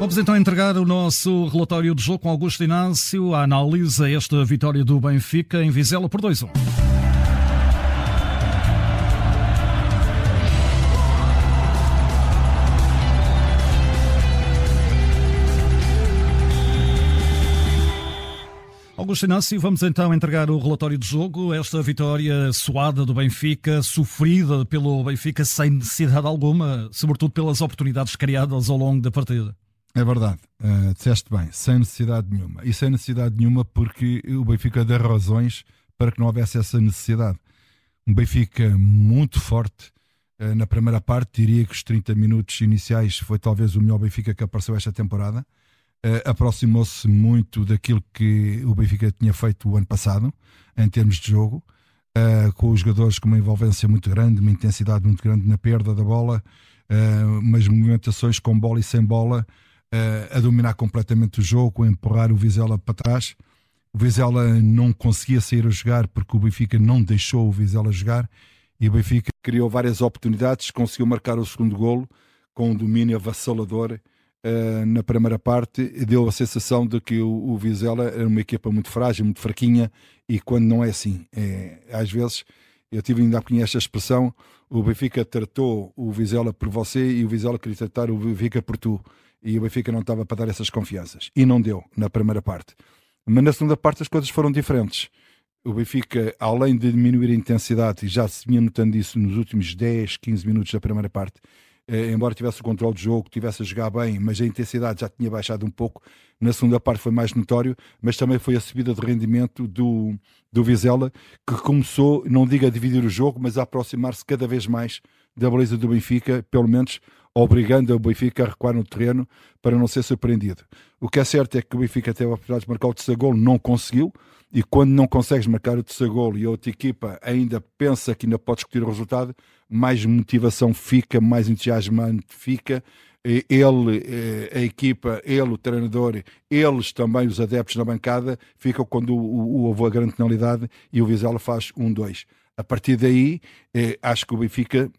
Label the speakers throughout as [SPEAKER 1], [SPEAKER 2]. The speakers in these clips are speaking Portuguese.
[SPEAKER 1] Vamos então entregar o nosso relatório de jogo com Augusto Inácio, a análise a esta vitória do Benfica em Vizela por 2-1. Augusto Inácio, vamos então entregar o relatório de jogo. Esta vitória suada do Benfica, sofrida pelo Benfica sem necessidade alguma, sobretudo pelas oportunidades criadas ao longo da partida.
[SPEAKER 2] É verdade, uh, disseste bem, sem necessidade nenhuma. E sem necessidade nenhuma porque o Benfica deu razões para que não houvesse essa necessidade. Um Benfica muito forte uh, na primeira parte, diria que os 30 minutos iniciais foi talvez o melhor Benfica que apareceu esta temporada uh, aproximou-se muito daquilo que o Benfica tinha feito o ano passado, em termos de jogo, uh, com os jogadores com uma envolvência muito grande, uma intensidade muito grande na perda da bola, umas movimentações com bola e sem bola, a dominar completamente o jogo, a empurrar o Vizela para trás. O Vizela não conseguia sair a jogar porque o Benfica não deixou o Vizela jogar e o Benfica criou várias oportunidades, conseguiu marcar o segundo golo com um domínio avassalador Uh, na primeira parte deu a sensação de que o, o Vizela era uma equipa muito frágil, muito fraquinha e quando não é assim, é, às vezes eu tive ainda conhecer esta expressão o Benfica tratou o Vizela por você e o Vizela queria tratar o Benfica por tu e o Benfica não estava para dar essas confianças e não deu na primeira parte mas na segunda parte as coisas foram diferentes o Benfica, além de diminuir a intensidade, e já se vinha notando isso nos últimos 10, 15 minutos da primeira parte, eh, embora tivesse o controle do jogo, tivesse a jogar bem, mas a intensidade já tinha baixado um pouco. Na segunda parte foi mais notório, mas também foi a subida de rendimento do, do Vizela, que começou, não digo a dividir o jogo, mas a aproximar-se cada vez mais da beleza do Benfica, pelo menos obrigando o Benfica a recuar no terreno para não ser surpreendido. O que é certo é que o Benfica teve a oportunidade de marcar o terceiro gol, não conseguiu, e quando não consegues marcar o terceiro gol e a outra equipa ainda pensa que ainda pode discutir o resultado, mais motivação fica, mais entusiasmante fica. Ele, eh, a equipa, ele, o treinador, eles também, os adeptos na bancada, ficam quando houve a grande penalidade e o Vizela faz um dois. A partir daí, eh, acho que o Benfica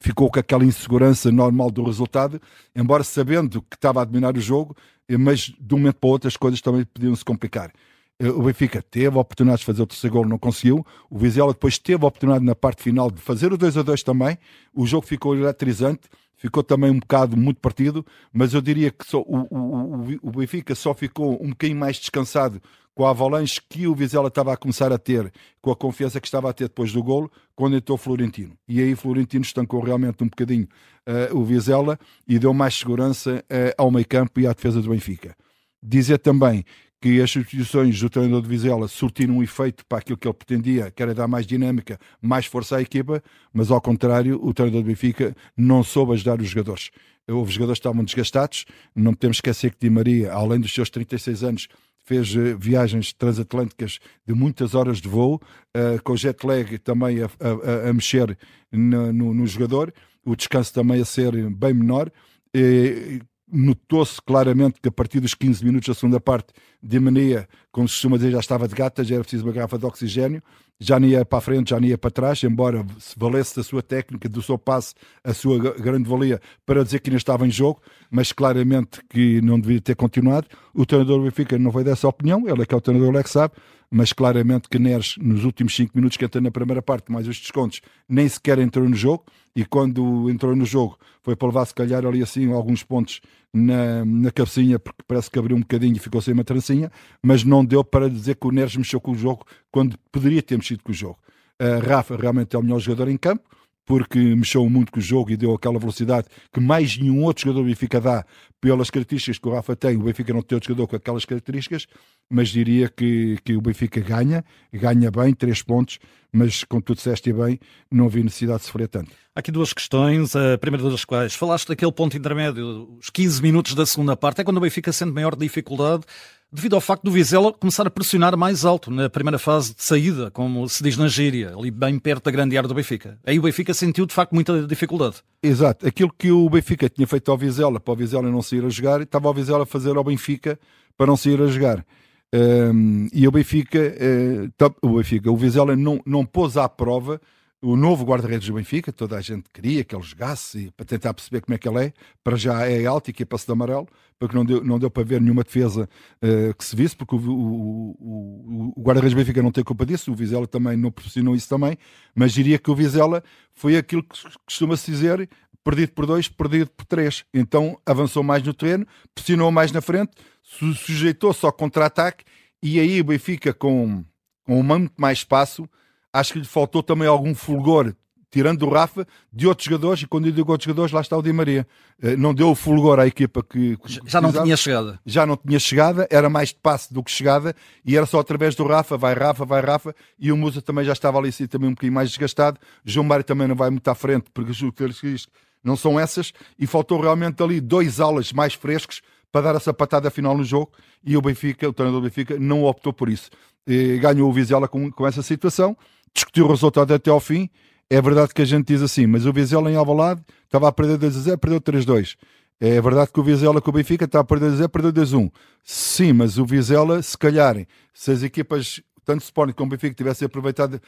[SPEAKER 2] ficou com aquela insegurança normal do resultado, embora sabendo que estava a dominar o jogo, eh, mas de um momento para outro as coisas também podiam se complicar. Eh, o Benfica teve oportunidade de fazer o terceiro gol, não conseguiu. O Vizela depois teve a oportunidade na parte final de fazer o 2 a 2 também. O jogo ficou eletrizante, ficou também um bocado muito partido, mas eu diria que só, o, o, o, Benfica só ficou um bocadinho mais descansado com a avalanche que o Vizela estava a começar a ter, com a confiança que estava a ter depois do golo, quando entrou Florentino. E aí Florentino estancou realmente um bocadinho uh, o Vizela e deu mais segurança uh, ao meio campo e à defesa do Benfica. Dizer também que as substituições do treinador de Vizela surtiram um efeito para aquilo que ele pretendia, que era dar mais dinâmica, mais força à equipa, mas ao contrário, o treinador do Benfica não soube ajudar os jogadores. Houve jogadores que estavam desgastados, não podemos esquecer que Di Maria, além dos seus 36 anos, fez uh, viagens transatlânticas de muitas horas de voo, uh, com o jet lag também a, a, a mexer no, no, no, jogador, o descanso também a ser bem menor. E, notou-se claramente que a partir dos 15 minutos da segunda parte, de mania, como se costuma dizer, já estava de gata, já era preciso uma garrafa de oxigênio, já nem ia para a frente, já nem ia para trás, embora se valesse da sua técnica, do seu passe, a sua grande valia para dizer que ainda estava em jogo, mas claramente que não devia ter continuado. O treinador do Benfica não foi dessa opinião, ele é que é o treinador, ele é que sabe, mas claramente que Neres, nos últimos 5 minutos que entrou na primeira parte, mais os descontos, nem sequer entrou no jogo, e quando entrou no jogo foi para levar se calhar ali assim alguns pontos na, na cabecinha, porque parece que abriu um bocadinho e ficou sem uma trancinha, mas não deu para dizer que o Neres mexeu com o jogo quando poderia ter mexido com o jogo. Uh, Rafa realmente é o melhor jogador em campo, porque mexeu muito com o jogo e deu aquela velocidade que mais nenhum outro jogador do Benfica dá pelas características que o Rafa tem. O Benfica não tem outro jogador com aquelas características, mas diria que, que o Benfica ganha, ganha bem, três pontos, mas como tu disseste bem, não havia necessidade de sofrer tanto.
[SPEAKER 1] Há aqui duas questões, a primeira das quais, falaste daquele ponto intermédio, os 15 minutos da segunda parte, é quando o Benfica sente maior dificuldade devido ao facto do Vizela começar a pressionar mais alto na primeira fase de saída, como se diz na gíria, ali bem perto da grande área do Benfica. Aí o Benfica sentiu de facto muita dificuldade.
[SPEAKER 2] Exato, aquilo que o Benfica tinha feito ao Vizela para o Vizela não sair a jogar, estava o Vizela a fazer ao Benfica para não sair a jogar. Um, e o Benfica, uh, o Benfica, o Vizela não, não pôs à prova o novo guarda-redes do Benfica, toda a gente queria que ele jogasse para tentar perceber como é que ele é, para já é alto e que é passe de amarelo, porque não deu, não deu para ver nenhuma defesa uh, que se visse, porque o, o, o, o guarda-redes do Benfica não tem culpa disso, o Vizela também não proporcionou isso também, mas diria que o Vizela foi aquilo que costuma-se dizer, perdido por dois, perdido por três. Então avançou mais no terreno, pressionou mais na frente, sujeitou-se ao contra-ataque e aí o Benfica com, com muito mais espaço acho que lhe faltou também algum fulgor, tirando o Rafa, de outros jogadores, e quando eu digo outros jogadores, lá está o Di Maria. Eh, não deu o fulgor à equipa que.
[SPEAKER 1] que já não tinha chegada.
[SPEAKER 2] Já não tinha chegada, era mais de passe do que chegada, e era só através do Rafa, vai Rafa, vai Rafa, e o Musa também já estava ali assim, também um bocadinho mais desgastado. João Mário também não vai muito à frente, porque as características não são essas, e faltou realmente ali dois aulas mais frescos para dar a sapatada final no jogo, e o Benfica, o treinador do Benfica, não optou por isso. E ganhou o Vizela com, com essa situação discutiu o resultado até ao fim. É verdade que a gente diz assim, mas o Vizela em Alvalade estava a perder 2 a 0, perdeu 3-2. É verdade que o Vizela com o Benfica está a perder 2 a 0, perdeu 2 a 1. Sim, mas o Vizela, se calhar, se as equipas, tanto Sporting como o Benfica, tivessem aproveitado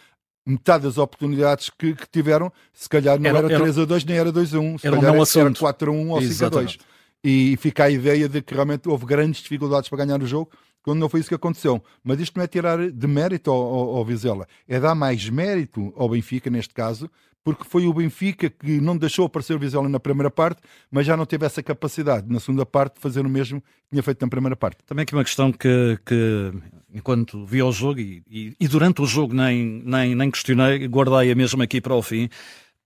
[SPEAKER 2] metade das oportunidades que, que tiveram, se calhar não era, era 3 a 2 nem era 2 a 1, se
[SPEAKER 1] era
[SPEAKER 2] calhar
[SPEAKER 1] não
[SPEAKER 2] era 4 a 1 ou 5 a 2. E fica a ideia de que realmente houve grandes dificuldades para ganhar o jogo quando não foi isso que aconteceu. Mas isto não é tirar de mérito ao, ao, ao, Vizela, é dar mais mérito ao Benfica, neste caso, porque foi o Benfica que não deixou aparecer o Vizela na primeira parte, mas já não teve essa capacidade na segunda parte de fazer o mesmo que tinha feito na primeira parte.
[SPEAKER 1] Também aqui uma questão que, que enquanto vi o jogo e, e, e durante o jogo nem, nem, nem questionei, guardei a mesma aqui para o fim.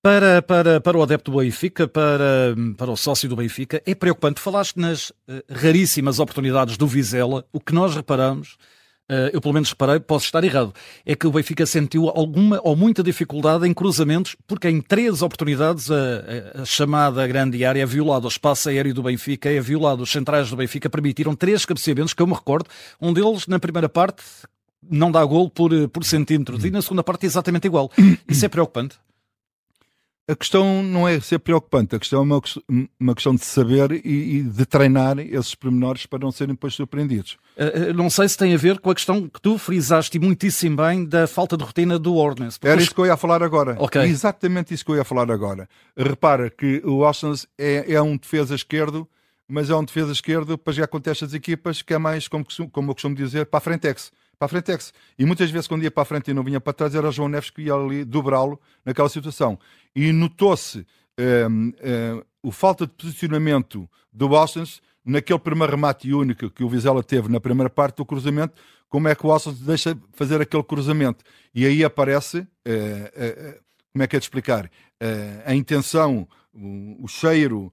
[SPEAKER 1] Para, para, para o adepto do Benfica, para, para o sócio do Benfica, é preocupante. Falaste nas uh, raríssimas oportunidades do Vizela. O que nós reparamos, uh, eu pelo menos reparei, posso estar errado, é que o Benfica sentiu alguma ou muita dificuldade em cruzamentos, porque em três oportunidades a, a, a chamada grande área é violada. O espaço aéreo do Benfica é violado. Os centrais do Benfica permitiram três cabeceamentos, que eu me recordo. Um deles, na primeira parte, não dá gol por, por centímetros, e na segunda parte é exatamente igual. Isso é preocupante
[SPEAKER 2] a questão não é ser preocupante, a questão é uma, uma questão de saber e, e, de treinar esses pormenores para não serem depois surpreendidos.
[SPEAKER 1] Uh, não sei se tem a ver com a questão que tu frisaste muitíssimo bem da falta de rotina do Ordnance.
[SPEAKER 2] Era isso que eu ia falar agora. Okay. Exatamente isso que eu ia falar agora. Repara que o Ordnance é, é um defesa esquerdo, mas é um defesa esquerdo para já acontece as equipas que é mais, como, como eu costumo dizer, para a frentex para a Frentex. E muitas vezes, quando ia para a frente e não vinha para trás, era João Neves que ia ali dobrá-lo naquela situação. E notou-se um, um, o falta de posicionamento do Alsens naquele primeiro remate único que o Vizela teve na primeira parte do cruzamento, como é que o Alsens deixa fazer aquele cruzamento. E aí aparece, uh, uh, como é que é de explicar, a intenção, o, o cheiro,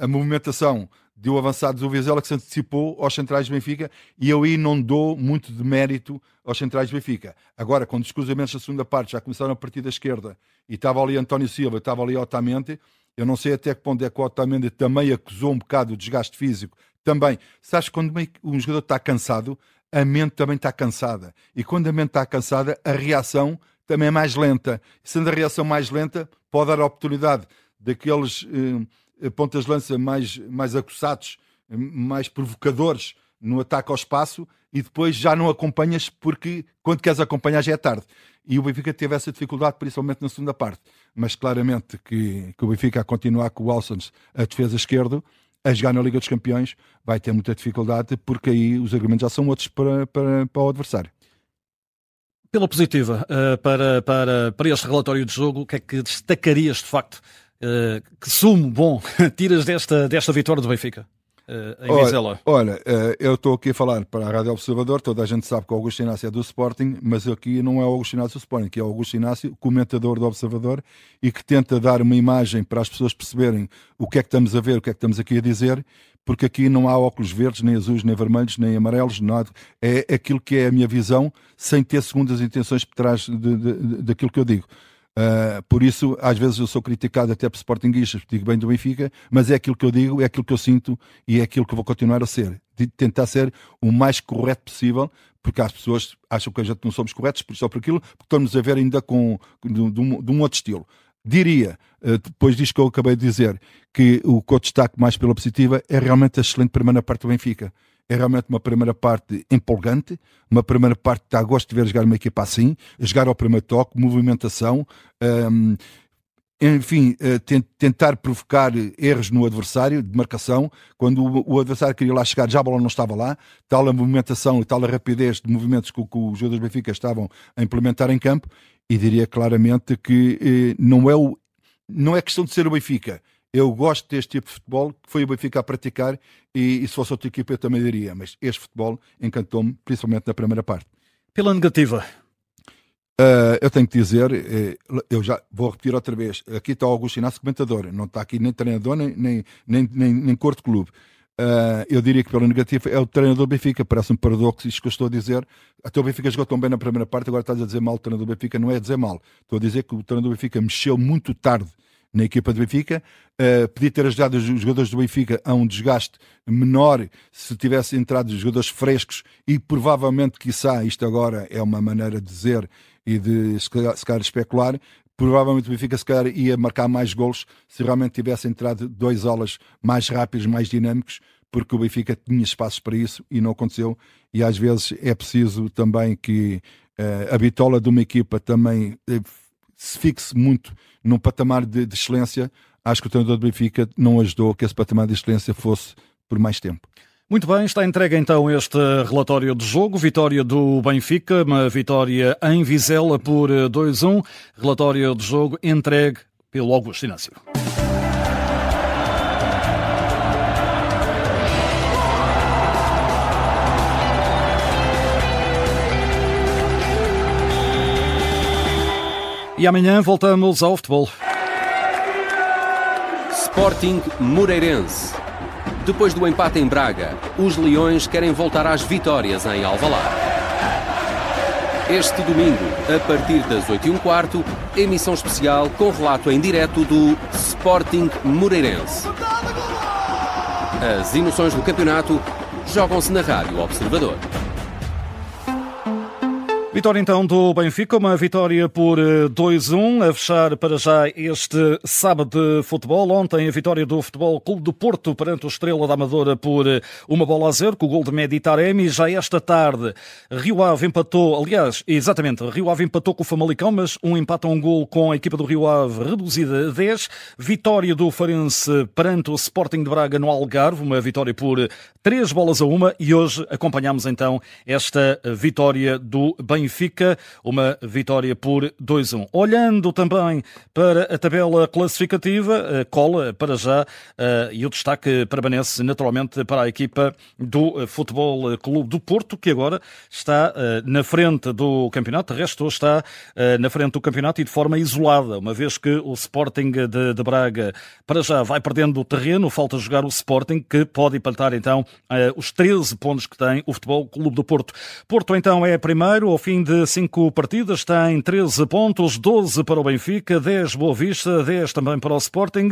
[SPEAKER 2] a movimentação de o avançado do Vizela que se antecipou aos centrais do Benfica e eu aí não dou muito de mérito aos centrais do Benfica. Agora, quando os cruzamentos da segunda parte já começaram a partir da esquerda e estava ali António Silva, estava ali Otamendi, eu não sei até que ponto é que o Otamendi também acusou um bocado o desgaste físico. Também, sabes, quando um jogador está cansado, a mente também está cansada. E quando a mente está cansada, a reação também é mais lenta. Sendo a reação mais lenta, pode dar a oportunidade daqueles... Eh, pontas de lança mais, mais acossados, mais provocadores no ataque ao espaço e depois já não acompanhas porque quando queres acompanhar já é tarde. E o Benfica teve essa dificuldade, principalmente na segunda parte. Mas claramente que, que o Benfica a continuar com o Alsons a defesa esquerdo, a jogar na Liga dos Campeões, vai ter muita dificuldade porque aí os argumentos já são outros para, para, para o adversário.
[SPEAKER 1] Pela positiva, uh, para, para, para este relatório de jogo, o que é que destacarias de facto Uh, que sumo bom tiras desta, desta vitória do Benfica? Uh, em
[SPEAKER 2] olha, olha uh, eu estou aqui a falar para a Rádio Observador, toda a gente sabe que o Augusto Inácio é do Sporting, mas aqui não é o Augusto Inácio do Sporting, que é o Augusto Inácio, comentador do Observador, e que tenta dar uma imagem para as pessoas perceberem o que é que estamos a ver, o que é que estamos aqui a dizer, porque aqui não há óculos verdes, nem azuis, nem vermelhos, nem amarelos, nada. É aquilo que é a minha visão, sem ter segundas intenções por trás de, de, de, daquilo que eu digo. Uh, por isso, às vezes eu sou criticado até por Sportingistas, digo bem do Benfica, mas é aquilo que eu digo, é aquilo que eu sinto e é aquilo que vou continuar a ser. De tentar ser o mais correto possível, porque as pessoas acham que a gente não somos corretos só por aquilo, porque estamos a ver ainda com, de, um, de um outro estilo. Diria, uh, depois disto que eu acabei de dizer, que o que eu destaco mais pela positiva é realmente a excelente primeira parte do Benfica. É realmente uma primeira parte empolgante, uma primeira parte que dá gosto de ver jogar uma equipa assim, jogar ao primeiro toque, movimentação, um, enfim, uh, tentar provocar erros no adversário de marcação, quando o, o, adversário queria lá chegar, já a bola não estava lá, tal a movimentação e tal a rapidez de movimentos que, que os jogadores do Benfica estavam a implementar em campo, e diria claramente que eh, não, é o, não é questão de ser o Benfica, eu gosto deste tipo de futebol que foi o Benfica a praticar e, e se fosse outra equipa eu também diria, mas este futebol encantou-me, principalmente na primeira parte.
[SPEAKER 1] Pela negativa?
[SPEAKER 2] Uh, eu tenho que dizer, uh, eu já vou repetir outra vez, aqui está o Augusto Inácio comentador, não está aqui nem treinador nem, nem, nem, nem, nem cor de clube. Uh, eu diria que pela negativa é o treinador do Benfica, parece um paradoxo isto que eu estou a dizer. Até o Benfica jogou tão bem na primeira parte, agora estás a dizer mal o treinador do Benfica, não é dizer mal. Estou a dizer que o treinador do Benfica mexeu muito tarde na equipa do Benfica. Uh, podia ter ajudado os jogadores do Benfica a um desgaste menor se tivesse entrado os jogadores frescos e provavelmente, quiçá, isto agora é uma maneira de dizer e de se calhar, especular, provavelmente o Benfica se calhar ia marcar mais golos se realmente tivesse entrado dois alas mais rápidos, mais dinâmicos, porque o Benfica tinha espaços para isso e não aconteceu. E às vezes é preciso também que uh, a bitola de uma equipa também uh, se fixe muito num patamar de, de excelência, acho que o treinador do Benfica não ajudou que esse patamar de excelência fosse por mais tempo.
[SPEAKER 1] Muito bem, está entregue então este relatório de jogo. Vitória do Benfica, uma vitória em Vizela por 2-1. Relatório de jogo entregue pelo Augusto Inácio. E amanhã voltamos ao futebol.
[SPEAKER 3] Sporting Moreirense. Depois do empate em Braga, os Leões querem voltar às vitórias em Alvalade. Este domingo, a partir das 8h15, emissão especial com relato em direto do Sporting Moreirense. As emoções do campeonato jogam-se na Rádio Observador.
[SPEAKER 1] Vitória então do Benfica, uma vitória por 2-1, eh, a fechar para já este sábado de futebol. Ontem a vitória do Futebol Clube do Porto perante o Estrela da Amadora por eh, uma bola a zero, com o gol de Meditaremi. Já esta tarde, Rio Ave empatou, aliás, exatamente, Rio Ave empatou com o Famalicão, mas um empate a um gol com a equipa do Rio Ave reduzida a 10. Vitória do Farense perante o Sporting de Braga no Algarve, uma vitória por 3 bolas a uma e hoje acompanhamos então esta vitória do Benfica. Benfica, uma vitória por 2-1. Olhando também para a tabela classificativa, cola para já eh, e o destaque permanece naturalmente para a equipa do Futebol Clube do Porto, que agora está eh, na frente do campeonato, de resto está eh, na frente do campeonato e de forma isolada, uma vez que o Sporting de, de Braga para já vai perdendo o terreno, falta jogar o Sporting, que pode empatar então os 13 pontos que tem o Futebol Clube do Porto. Porto então é primeiro, ao fim fim de cinco partidas tem 13 pontos, 12 para o Benfica, 10 Boa Vista, 10 também para o Sporting.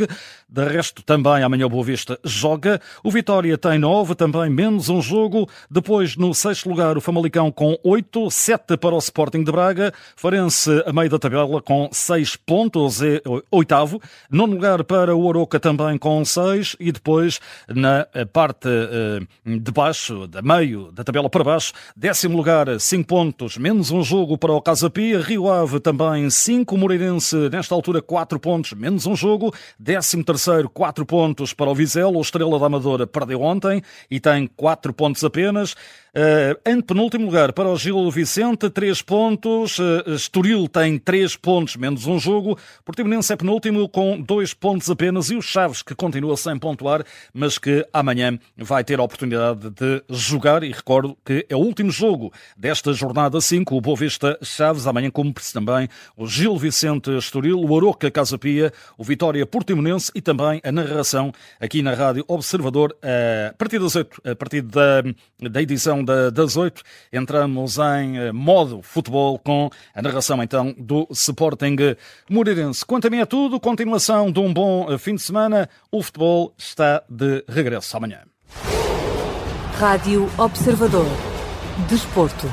[SPEAKER 1] De resto, também amanhã o Boa Vista joga. O Vitória tem 9, também menos um jogo. Depois, no sexto lugar, o Famalicão com 8, 7 para o Sporting de Braga. Farense a meio da tabela com 6 pontos, é oitavo. Nono lugar para o Oroca também com 6. E depois, na parte eh, de baixo, da meio da tabela para baixo, décimo lugar, 5 pontos, menos menos um jogo para o Casa Pia. Rio Ave também 5. Moreirense, nesta altura, 4 pontos, menos um jogo. 13 terceiro, 4 pontos para o Vizela. O Estrela da Amadora perdeu ontem e tem 4 pontos apenas. Uh, em penúltimo lugar para o Gil Vicente, 3 pontos. Uh, Estoril tem 3 pontos, menos um jogo. Portimonense é penúltimo com 2 pontos apenas. E o Chaves, que continua sem pontuar, mas que amanhã vai ter a oportunidade de jogar. E recordo que é o último jogo desta jornada 5. O Boa Vista Chaves. Amanhã cumpre-se também o Gil Vicente Estoril, o Aroca Casa Pia, o Vitória Portimonense e também a narração aqui na Rádio Observador a partir das 8, a partir da, da edição das oito, entramos em eh, modo futebol com a narração então do Sporting Moreirense. Quanto a mim é tudo, continuação de um bom eh, fim de semana. O futebol está de regresso amanhã.
[SPEAKER 4] Rádio Observador. Desporto.